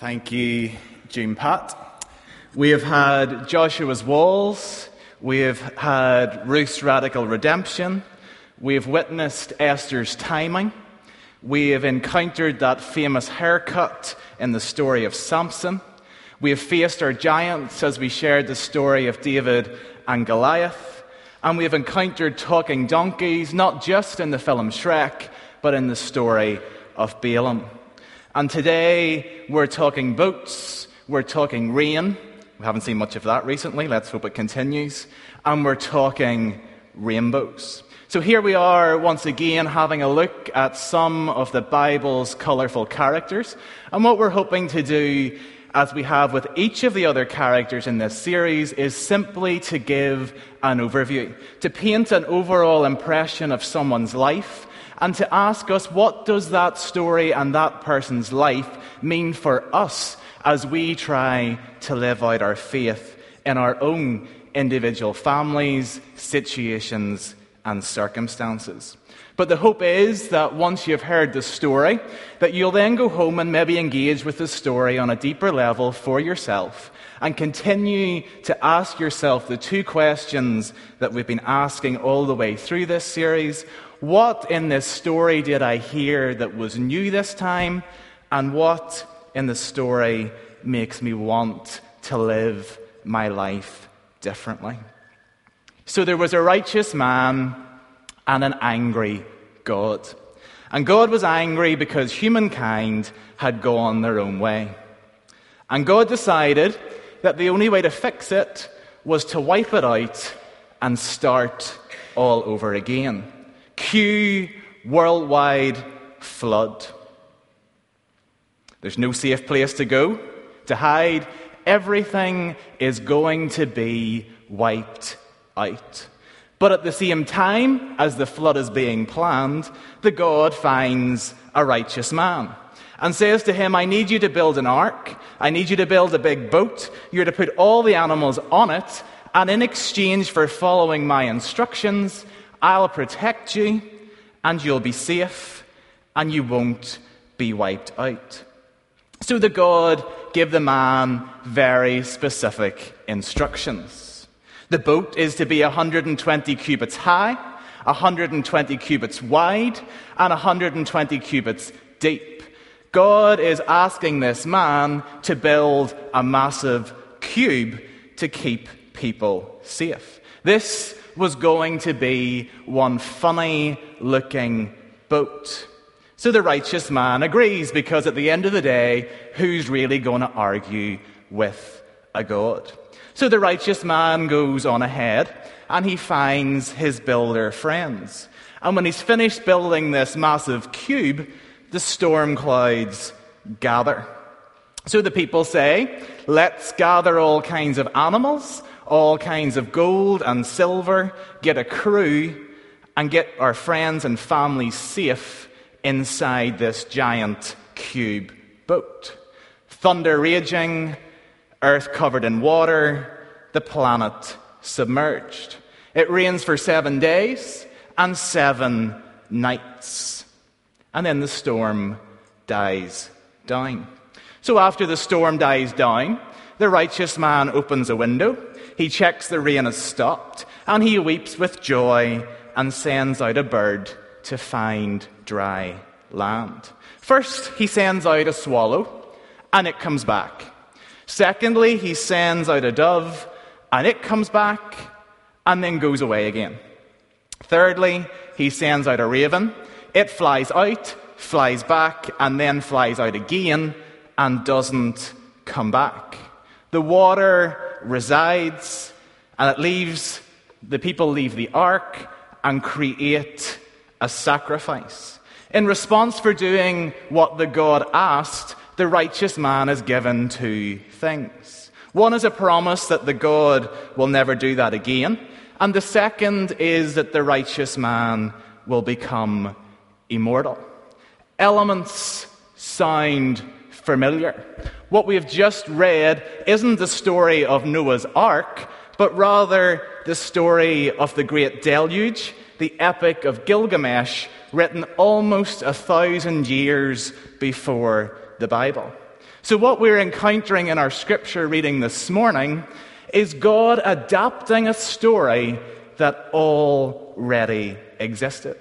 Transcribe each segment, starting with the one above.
Thank you, June Pat. We have had Joshua's Walls. We have had Ruth's Radical Redemption. We have witnessed Esther's timing. We have encountered that famous haircut in the story of Samson. We have faced our giants as we shared the story of David and Goliath. And we have encountered talking donkeys, not just in the film Shrek, but in the story of Balaam. And today we're talking boats, we're talking rain. We haven't seen much of that recently, let's hope it continues. And we're talking rainbows. So here we are once again having a look at some of the Bible's colourful characters. And what we're hoping to do, as we have with each of the other characters in this series, is simply to give an overview, to paint an overall impression of someone's life and to ask us what does that story and that person's life mean for us as we try to live out our faith in our own individual families, situations, and circumstances. But the hope is that once you've heard the story, that you'll then go home and maybe engage with the story on a deeper level for yourself and continue to ask yourself the two questions that we've been asking all the way through this series. What in this story did I hear that was new this time? And what in the story makes me want to live my life differently? So there was a righteous man and an angry God. And God was angry because humankind had gone their own way. And God decided that the only way to fix it was to wipe it out and start all over again. Cue worldwide flood. There's no safe place to go, to hide. Everything is going to be wiped out. But at the same time, as the flood is being planned, the God finds a righteous man and says to him, I need you to build an ark. I need you to build a big boat. You're to put all the animals on it. And in exchange for following my instructions, I'll protect you, and you'll be safe, and you won't be wiped out. So the God gave the man very specific instructions. The boat is to be 120 cubits high, 120 cubits wide, and 120 cubits deep. God is asking this man to build a massive cube to keep people safe. This was going to be one funny looking boat. So the righteous man agrees because at the end of the day, who's really going to argue with a God? So the righteous man goes on ahead and he finds his builder friends. And when he's finished building this massive cube, the storm clouds gather. So the people say, let's gather all kinds of animals all kinds of gold and silver, get a crew, and get our friends and family safe inside this giant cube boat. Thunder raging, earth covered in water, the planet submerged. It rains for seven days and seven nights. And then the storm dies down. So after the storm dies down, the righteous man opens a window he checks the rain has stopped, and he weeps with joy and sends out a bird to find dry land. First, he sends out a swallow, and it comes back. Secondly, he sends out a dove, and it comes back, and then goes away again. Thirdly, he sends out a raven. It flies out, flies back, and then flies out again, and doesn't come back. The water resides, and it leaves the people leave the ark and create a sacrifice. In response for doing what the God asked, the righteous man is given two things. One is a promise that the God will never do that again, and the second is that the righteous man will become immortal. Elements sound familiar. What we have just read isn't the story of Noah's Ark, but rather the story of the great deluge, the epic of Gilgamesh, written almost a thousand years before the Bible. So, what we're encountering in our scripture reading this morning is God adapting a story that already existed.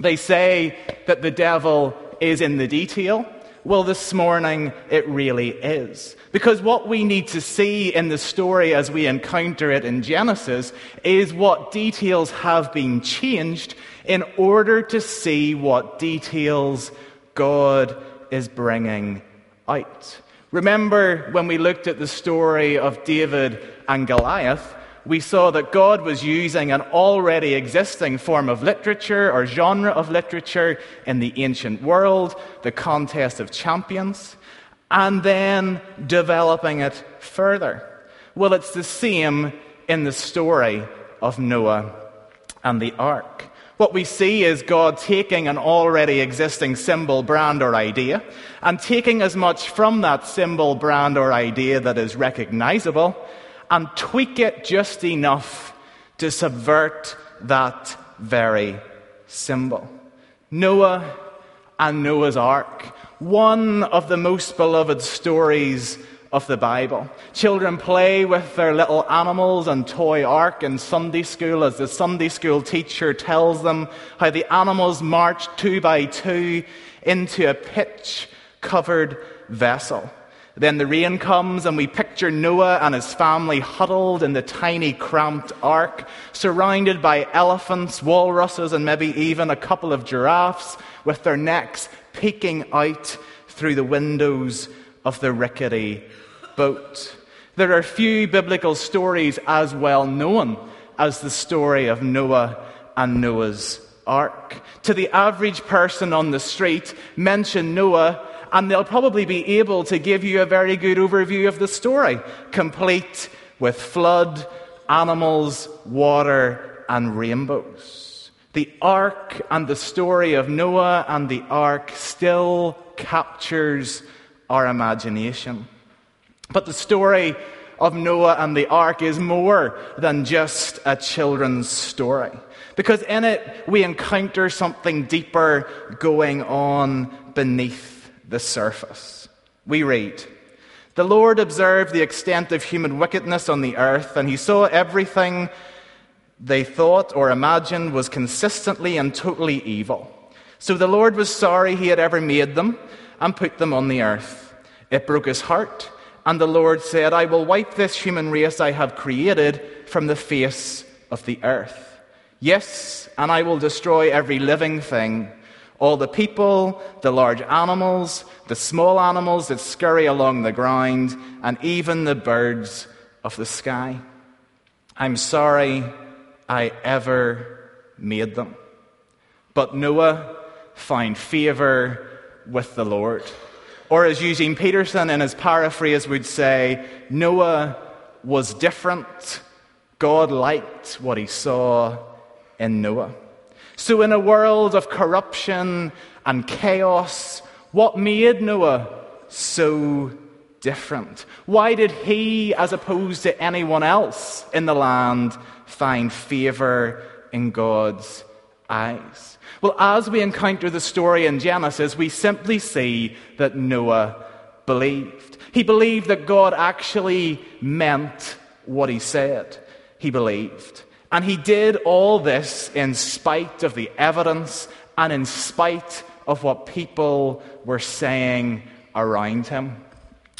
They say that the devil is in the detail. Well, this morning it really is. Because what we need to see in the story as we encounter it in Genesis is what details have been changed in order to see what details God is bringing out. Remember when we looked at the story of David and Goliath, we saw that God was using an already existing form of literature or genre of literature in the ancient world, the contest of champions, and then developing it further. Well, it's the same in the story of Noah and the ark. What we see is God taking an already existing symbol, brand, or idea, and taking as much from that symbol, brand, or idea that is recognizable, and tweak it just enough to subvert that very symbol. Noah and Noah's Ark, one of the most beloved stories of the Bible. Children play with their little animals and toy ark in Sunday school as the Sunday school teacher tells them how the animals march two by two into a pitch covered vessel. Then the rain comes, and we picture Noah and his family huddled in the tiny, cramped ark, surrounded by elephants, walruses, and maybe even a couple of giraffes with their necks peeking out through the windows of the rickety boat. There are few biblical stories as well known as the story of Noah and Noah's ark. To the average person on the street, mention Noah and they'll probably be able to give you a very good overview of the story, complete with flood, animals, water, and rainbows. The ark and the story of Noah and the ark still captures our imagination. But the story of Noah and the ark is more than just a children's story. Because in it, we encounter something deeper going on beneath the surface. We read, The Lord observed the extent of human wickedness on the earth, and he saw everything they thought or imagined was consistently and totally evil. So the Lord was sorry he had ever made them and put them on the earth. It broke his heart, and the Lord said, I will wipe this human race I have created from the face of the earth. Yes, and I will destroy every living thing all the people, the large animals, the small animals that scurry along the ground, and even the birds of the sky. I'm sorry I ever made them. But Noah found favor with the Lord. Or, as Eugene Peterson in his paraphrase would say, Noah was different. God liked what he saw in Noah. So, in a world of corruption and chaos, what made Noah so different? Why did he, as opposed to anyone else in the land, find favor in God's eyes? Well, as we encounter the story in Genesis, we simply see that Noah believed. He believed that God actually meant what he said. He believed. And he did all this in spite of the evidence and in spite of what people were saying around him.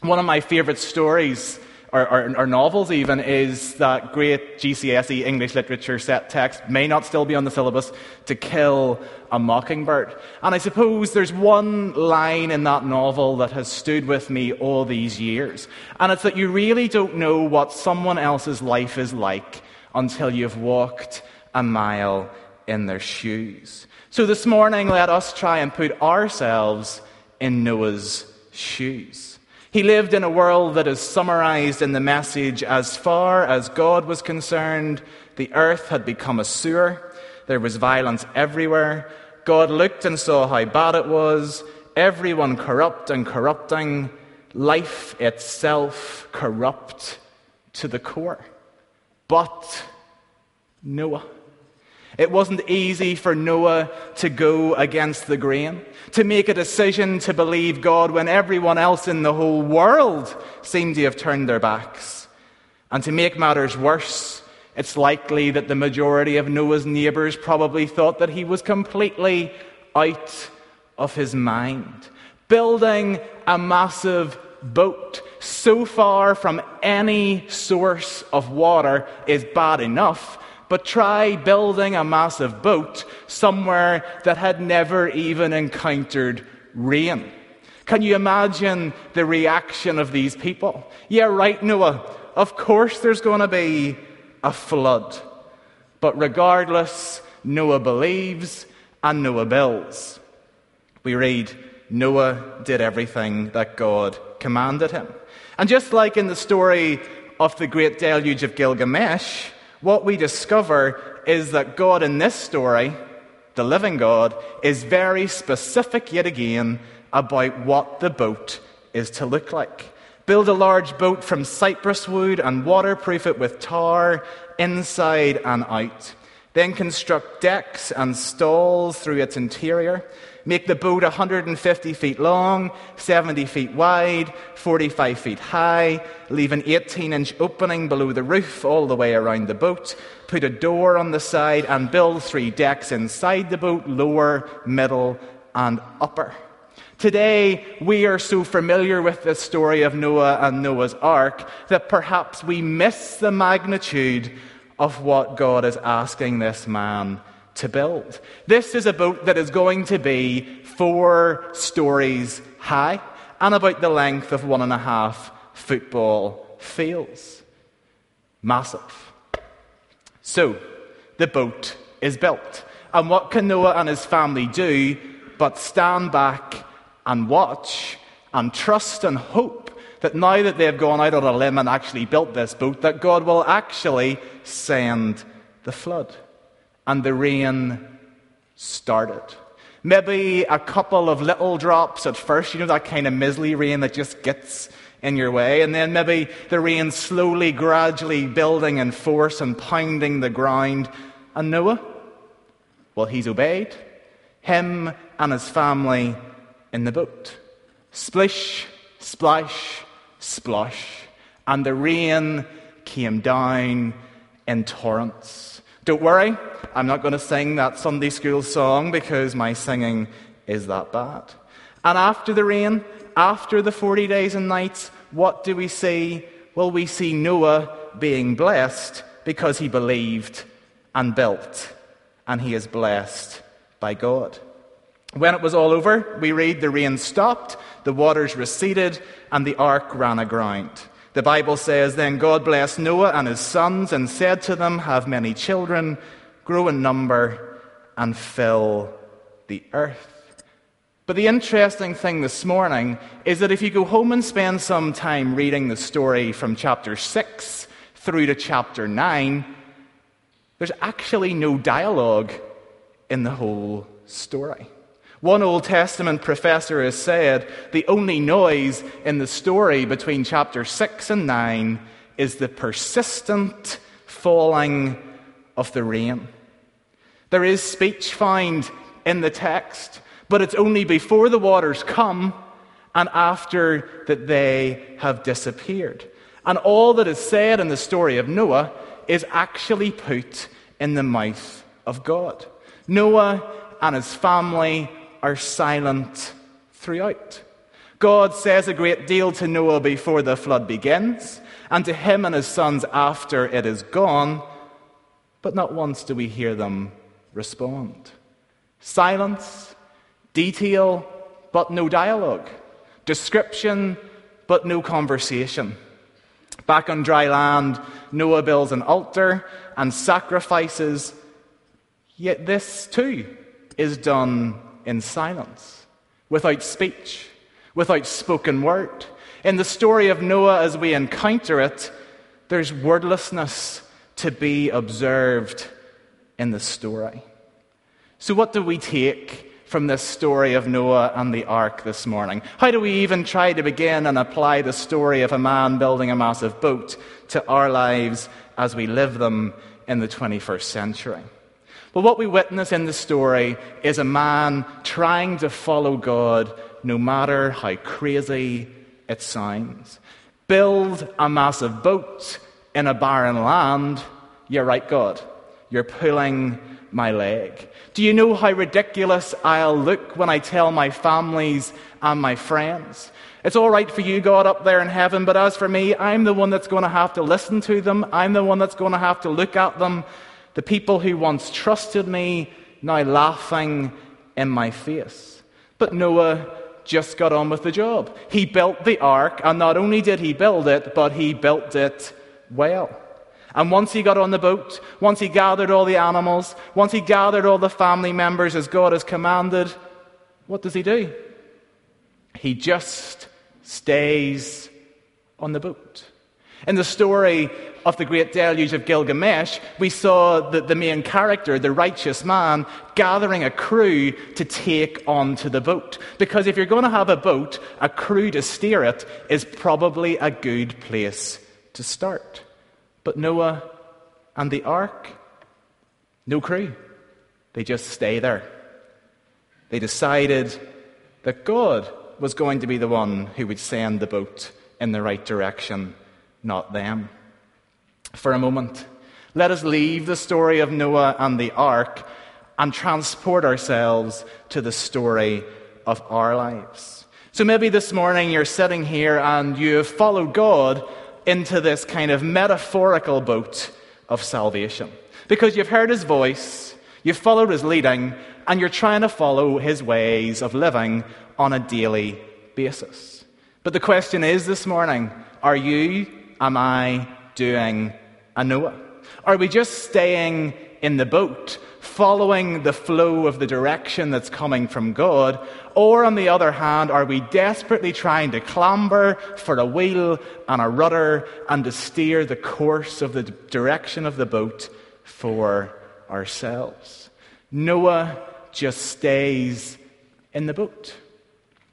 One of my favorite stories, or, or, or, novels even, is that great GCSE English literature set text, may not still be on the syllabus, To Kill a Mockingbird. And I suppose there's one line in that novel that has stood with me all these years. And it's that you really don't know what someone else's life is like until you've walked a mile in their shoes. So this morning, let us try and put ourselves in Noah's shoes. He lived in a world that is summarized in the message as far as God was concerned, the earth had become a sewer. There was violence everywhere. God looked and saw how bad it was, everyone corrupt and corrupting, life itself corrupt to the core. But Noah. It wasn't easy for Noah to go against the grain, to make a decision to believe God when everyone else in the whole world seemed to have turned their backs. And to make matters worse, it's likely that the majority of Noah's neighbors probably thought that he was completely out of his mind. Building a massive boat so far from any source of water is bad enough but try building a massive boat somewhere that had never even encountered rain. Can you imagine the reaction of these people? Yeah, right, Noah. Of course there's going to be a flood. But regardless, Noah believes and Noah builds. We read, Noah did everything that God commanded him. And just like in the story of the great deluge of Gilgamesh, what we discover is that God in this story, the living God, is very specific yet again about what the boat is to look like. Build a large boat from cypress wood and waterproof it with tar inside and out. Then construct decks and stalls through its interior. Make the boat 150 feet long, 70 feet wide, 45 feet high. Leave an 18 inch opening below the roof all the way around the boat. Put a door on the side and build three decks inside the boat lower, middle, and upper. Today, we are so familiar with the story of Noah and Noah's ark that perhaps we miss the magnitude of what God is asking this man to build. This is a boat that is going to be four stories high and about the length of one and a half football fields. Massive. So, the boat is built. And what can Noah and his family do but stand back and watch and trust and hope that now that they've gone out on a limb and actually built this boat, that God will actually send the flood? And the rain started. Maybe a couple of little drops at first, you know, that kind of mizzly rain that just gets in your way. And then maybe the rain slowly, gradually building in force and pounding the ground. And Noah? Well, he's obeyed. Him and his family in the boat. Splish, splash, splosh. And the rain came down in torrents. Don't worry, I'm not going to sing that Sunday school song because my singing is that bad. And after the rain, after the 40 days and nights, what do we see? Well, we see Noah being blessed because he believed and built, and he is blessed by God. When it was all over, we read the rain stopped, the waters receded, and the ark ran aground. The Bible says, Then God blessed Noah and his sons and said to them, Have many children, grow in number, and fill the earth. But the interesting thing this morning is that if you go home and spend some time reading the story from chapter 6 through to chapter 9, there's actually no dialogue in the whole story. One Old Testament professor has said the only noise in the story between chapter 6 and 9 is the persistent falling of the rain. There is speech found in the text, but it's only before the waters come and after that they have disappeared. And all that is said in the story of Noah is actually put in the mouth of God. Noah and his family are silent throughout. God says a great deal to Noah before the flood begins, and to him and his sons after it is gone, but not once do we hear them respond. Silence, detail, but no dialogue. Description, but no conversation. Back on dry land, Noah builds an altar and sacrifices, yet this too is done in silence, without speech, without spoken word. In the story of Noah, as we encounter it, there's wordlessness to be observed in the story. So, what do we take from this story of Noah and the ark this morning? How do we even try to begin and apply the story of a man building a massive boat to our lives as we live them in the 21st century? But what we witness in the story is a man trying to follow God no matter how crazy it sounds. Build a massive boat in a barren land. You're right, God. You're pulling my leg. Do you know how ridiculous I'll look when I tell my families and my friends? It's all right for you, God, up there in heaven, but as for me, I'm the one that's going to have to listen to them. I'm the one that's going to have to look at them. The people who once trusted me, now laughing in my face. But Noah just got on with the job. He built the ark, and not only did he build it, but he built it well. And once he got on the boat, once he gathered all the animals, once he gathered all the family members as God has commanded, what does he do? He just stays on the boat. In the story of the great deluge of Gilgamesh, we saw the, the main character, the righteous man, gathering a crew to take onto the boat. Because if you're going to have a boat, a crew to steer it is probably a good place to start. But Noah and the ark, no crew. They just stay there. They decided that God was going to be the one who would send the boat in the right direction, not them. For a moment, let us leave the story of Noah and the ark and transport ourselves to the story of our lives. So maybe this morning you're sitting here and you have followed God into this kind of metaphorical boat of salvation. Because you've heard his voice, you've followed his leading, and you're trying to follow his ways of living on a daily basis. But the question is this morning are you, am I doing a Noah? Are we just staying in the boat, following the flow of the direction that's coming from God? Or, on the other hand, are we desperately trying to clamber for a wheel and a rudder and to steer the course of the direction of the boat for ourselves? Noah just stays in the boat.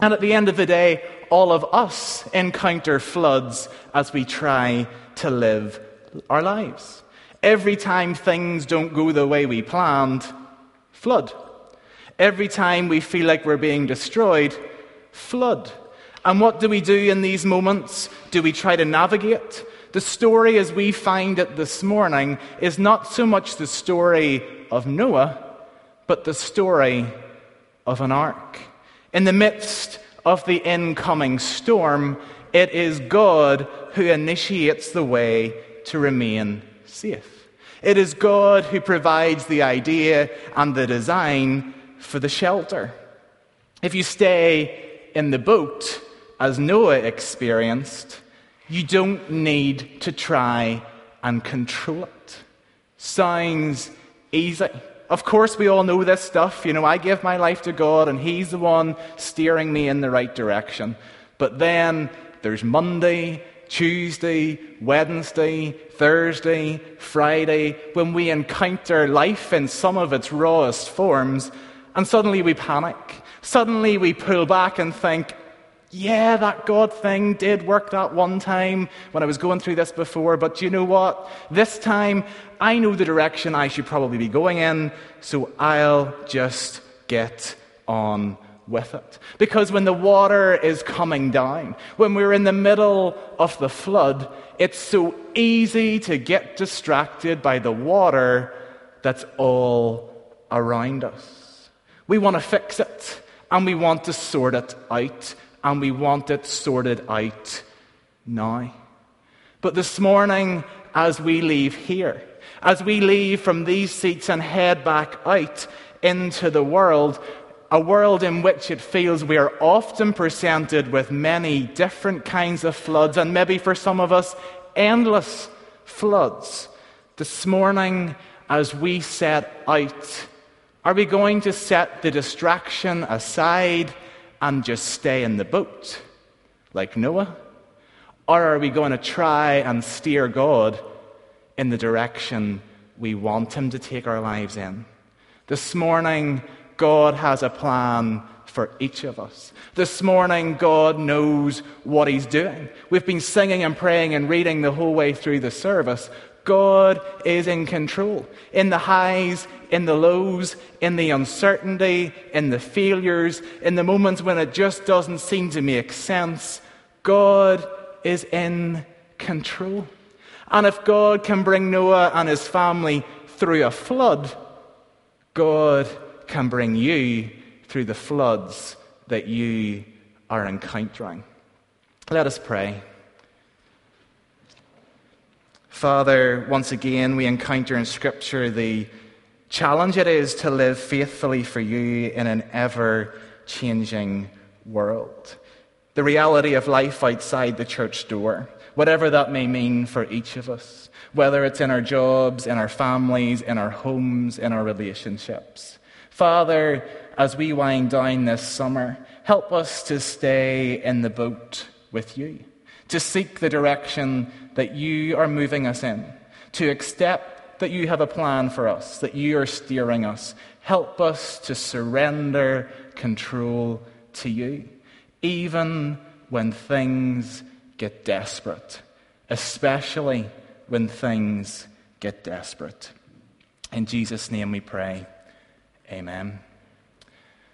And at the end of the day, all of us encounter floods as we try to live our lives. Every time things don't go the way we planned, flood. Every time we feel like we're being destroyed, flood. And what do we do in these moments? Do we try to navigate? The story as we find it this morning is not so much the story of Noah, but the story of an ark. In the midst of the incoming storm, it is God who initiates the way to remain safe. It is God who provides the idea and the design for the shelter. If you stay in the boat, as Noah experienced, you don't need to try and control it. Sounds easy. Of course, we all know this stuff. You know, I give my life to God, and He's the one steering me in the right direction. But then there's Monday, Tuesday, Wednesday, Thursday, Friday, when we encounter life in some of its rawest forms, and suddenly we panic. Suddenly we pull back and think, yeah, that God thing did work that one time when I was going through this before, but you know what? This time, I know the direction I should probably be going in, so I'll just get on with it. Because when the water is coming down, when we're in the middle of the flood, it's so easy to get distracted by the water that's all around us. We want to fix it, and we want to sort it out, and we want it sorted out now. But this morning, as we leave here, as we leave from these seats and head back out into the world, a world in which it feels we are often presented with many different kinds of floods, and maybe for some of us, endless floods. This morning, as we set out, are we going to set the distraction aside and just stay in the boat like Noah? Or are we going to try and steer God in the direction we want Him to take our lives in? This morning, God has a plan for each of us. This morning, God knows what He's doing. We've been singing and praying and reading the whole way through the service. God is in control. In the highs, in the lows, in the uncertainty, in the failures, in the moments when it just doesn't seem to make sense, God is in control. And if God can bring Noah and his family through a flood, God can bring you through the floods that you are encountering. Let us pray. Father, once again, we encounter in Scripture the challenge it is to live faithfully for you in an ever changing world. The reality of life outside the church door, whatever that may mean for each of us, whether it's in our jobs, in our families, in our homes, in our relationships. Father, as we wind down this summer, help us to stay in the boat with you, to seek the direction that you are moving us in, to accept that you have a plan for us, that you are steering us. Help us to surrender control to you, even when things get desperate, especially when things get desperate. In Jesus' name we pray. Amen.